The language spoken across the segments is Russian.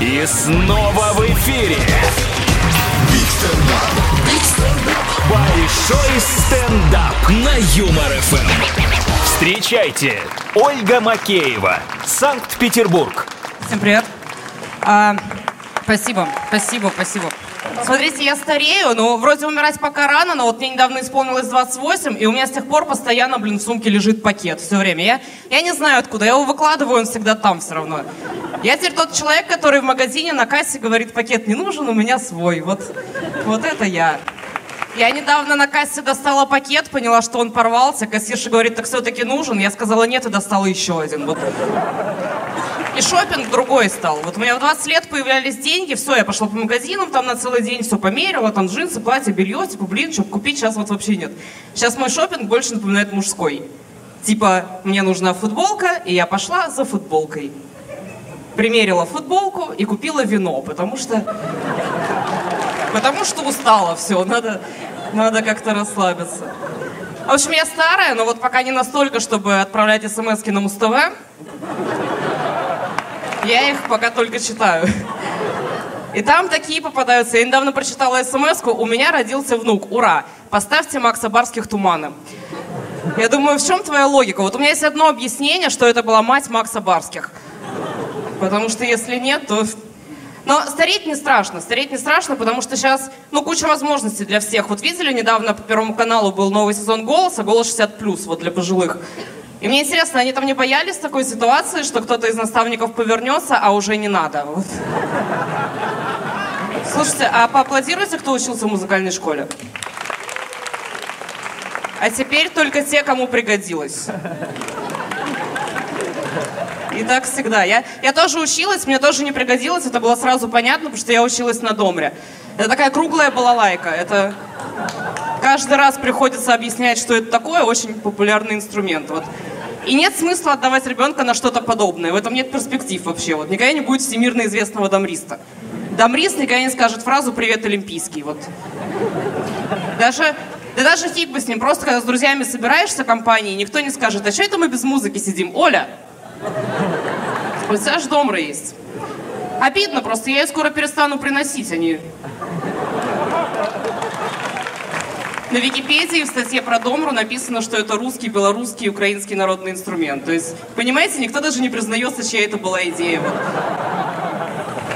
И снова в эфире. Большой стендап на Юмор ФМ. Встречайте, Ольга Макеева, Санкт-Петербург. Всем привет. А, спасибо, спасибо, спасибо. Смотрите, я старею, но вроде умирать пока рано, но вот мне недавно исполнилось 28, и у меня с тех пор постоянно, блин, в сумке лежит пакет все время. Я, я не знаю откуда, я его выкладываю, он всегда там все равно. Я теперь тот человек, который в магазине на кассе говорит, пакет не нужен, у меня свой. Вот, вот это я. Я недавно на кассе достала пакет, поняла, что он порвался. Кассирша говорит, так все-таки нужен. Я сказала нет и достала еще один. Вот. И шопинг другой стал. Вот у меня в 20 лет появлялись деньги, все, я пошла по магазинам, там на целый день все померила, там джинсы, платье, белье, типа, блин, что купить, сейчас вот вообще нет. Сейчас мой шопинг больше напоминает мужской. Типа, мне нужна футболка, и я пошла за футболкой. Примерила футболку и купила вино, потому что... Потому что устала, все, надо, надо как-то расслабиться. В общем, я старая, но вот пока не настолько, чтобы отправлять смс на Муз-ТВ. Я их пока только читаю. И там такие попадаются. Я недавно прочитала смс у меня родился внук. Ура! Поставьте Макса Барских туманы. Я думаю, в чем твоя логика? Вот у меня есть одно объяснение, что это была мать Макса Барских. Потому что если нет, то... Но стареть не страшно. Стареть не страшно, потому что сейчас, ну, куча возможностей для всех. Вот видели, недавно по Первому каналу был новый сезон «Голоса», «Голос 60+,» вот для пожилых. И мне интересно, они там не боялись такой ситуации, что кто-то из наставников повернется, а уже не надо? Вот. Слушайте, а поаплодируйте, кто учился в музыкальной школе? А теперь только те, кому пригодилось. И так всегда. Я, я тоже училась, мне тоже не пригодилось, это было сразу понятно, потому что я училась на домре. Это такая круглая балалайка. Это каждый раз приходится объяснять, что это такое, очень популярный инструмент. Вот. И нет смысла отдавать ребенка на что-то подобное. В этом нет перспектив вообще. Вот никогда не будет всемирно известного дамриста. Дамрист никогда не скажет фразу «Привет, Олимпийский». Вот. Даже, да даже фиг бы с ним. Просто когда с друзьями собираешься в компании, никто не скажет «А что это мы без музыки сидим? Оля, у тебя же домра есть». Обидно просто, я ее скоро перестану приносить, они... На Википедии в статье про Домру написано, что это русский, белорусский, украинский народный инструмент. То есть, понимаете, никто даже не признается, чья это была идея. Вот.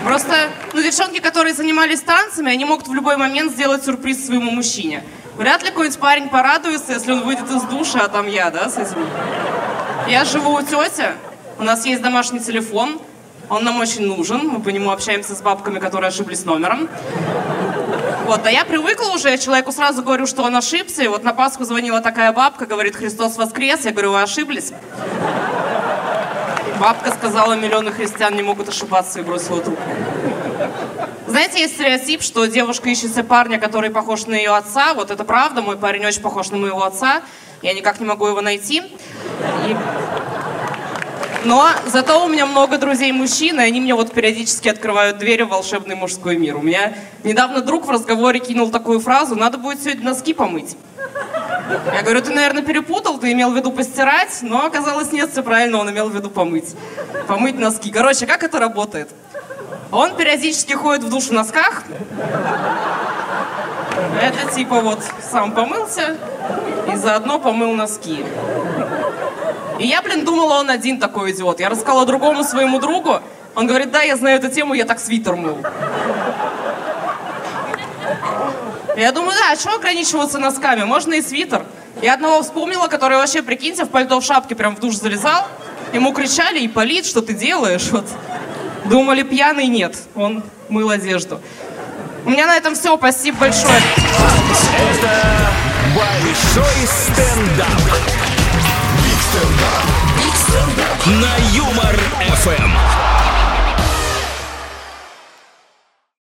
Просто, ну, девчонки, которые занимались танцами, они могут в любой момент сделать сюрприз своему мужчине. Вряд ли какой-нибудь парень порадуется, если он выйдет из душа, а там я, да, с этим. Я живу у тети, у нас есть домашний телефон, он нам очень нужен, мы по нему общаемся с бабками, которые ошиблись номером. Вот, а я привыкла уже, я человеку сразу говорю, что он ошибся. И вот на Пасху звонила такая бабка, говорит, Христос воскрес. Я говорю, вы ошиблись? Бабка сказала, миллионы христиан не могут ошибаться и бросила трубку. Знаете, есть стереотип, что девушка ищет парня, который похож на ее отца. Вот это правда, мой парень очень похож на моего отца. Я никак не могу его найти. И но зато у меня много друзей мужчин, и они мне вот периодически открывают двери в волшебный мужской мир. У меня недавно друг в разговоре кинул такую фразу, надо будет сегодня носки помыть. Я говорю, ты, наверное, перепутал, ты имел в виду постирать, но оказалось нет, все правильно, он имел в виду помыть. Помыть носки. Короче, как это работает? Он периодически ходит в душ в носках. Это типа вот сам помылся и заодно помыл носки. И я, блин, думала, он один такой идиот. Я рассказала другому своему другу. Он говорит, да, я знаю эту тему, я так свитер мыл. Я думаю, да, а что ограничиваться носками? Можно и свитер. Я одного вспомнила, который вообще, прикиньте, в пальто в шапке прям в душ залезал. Ему кричали, и полит, что ты делаешь? Вот. Думали, пьяный нет. Он мыл одежду. У меня на этом все. Спасибо большое. Это большой стендап. FM.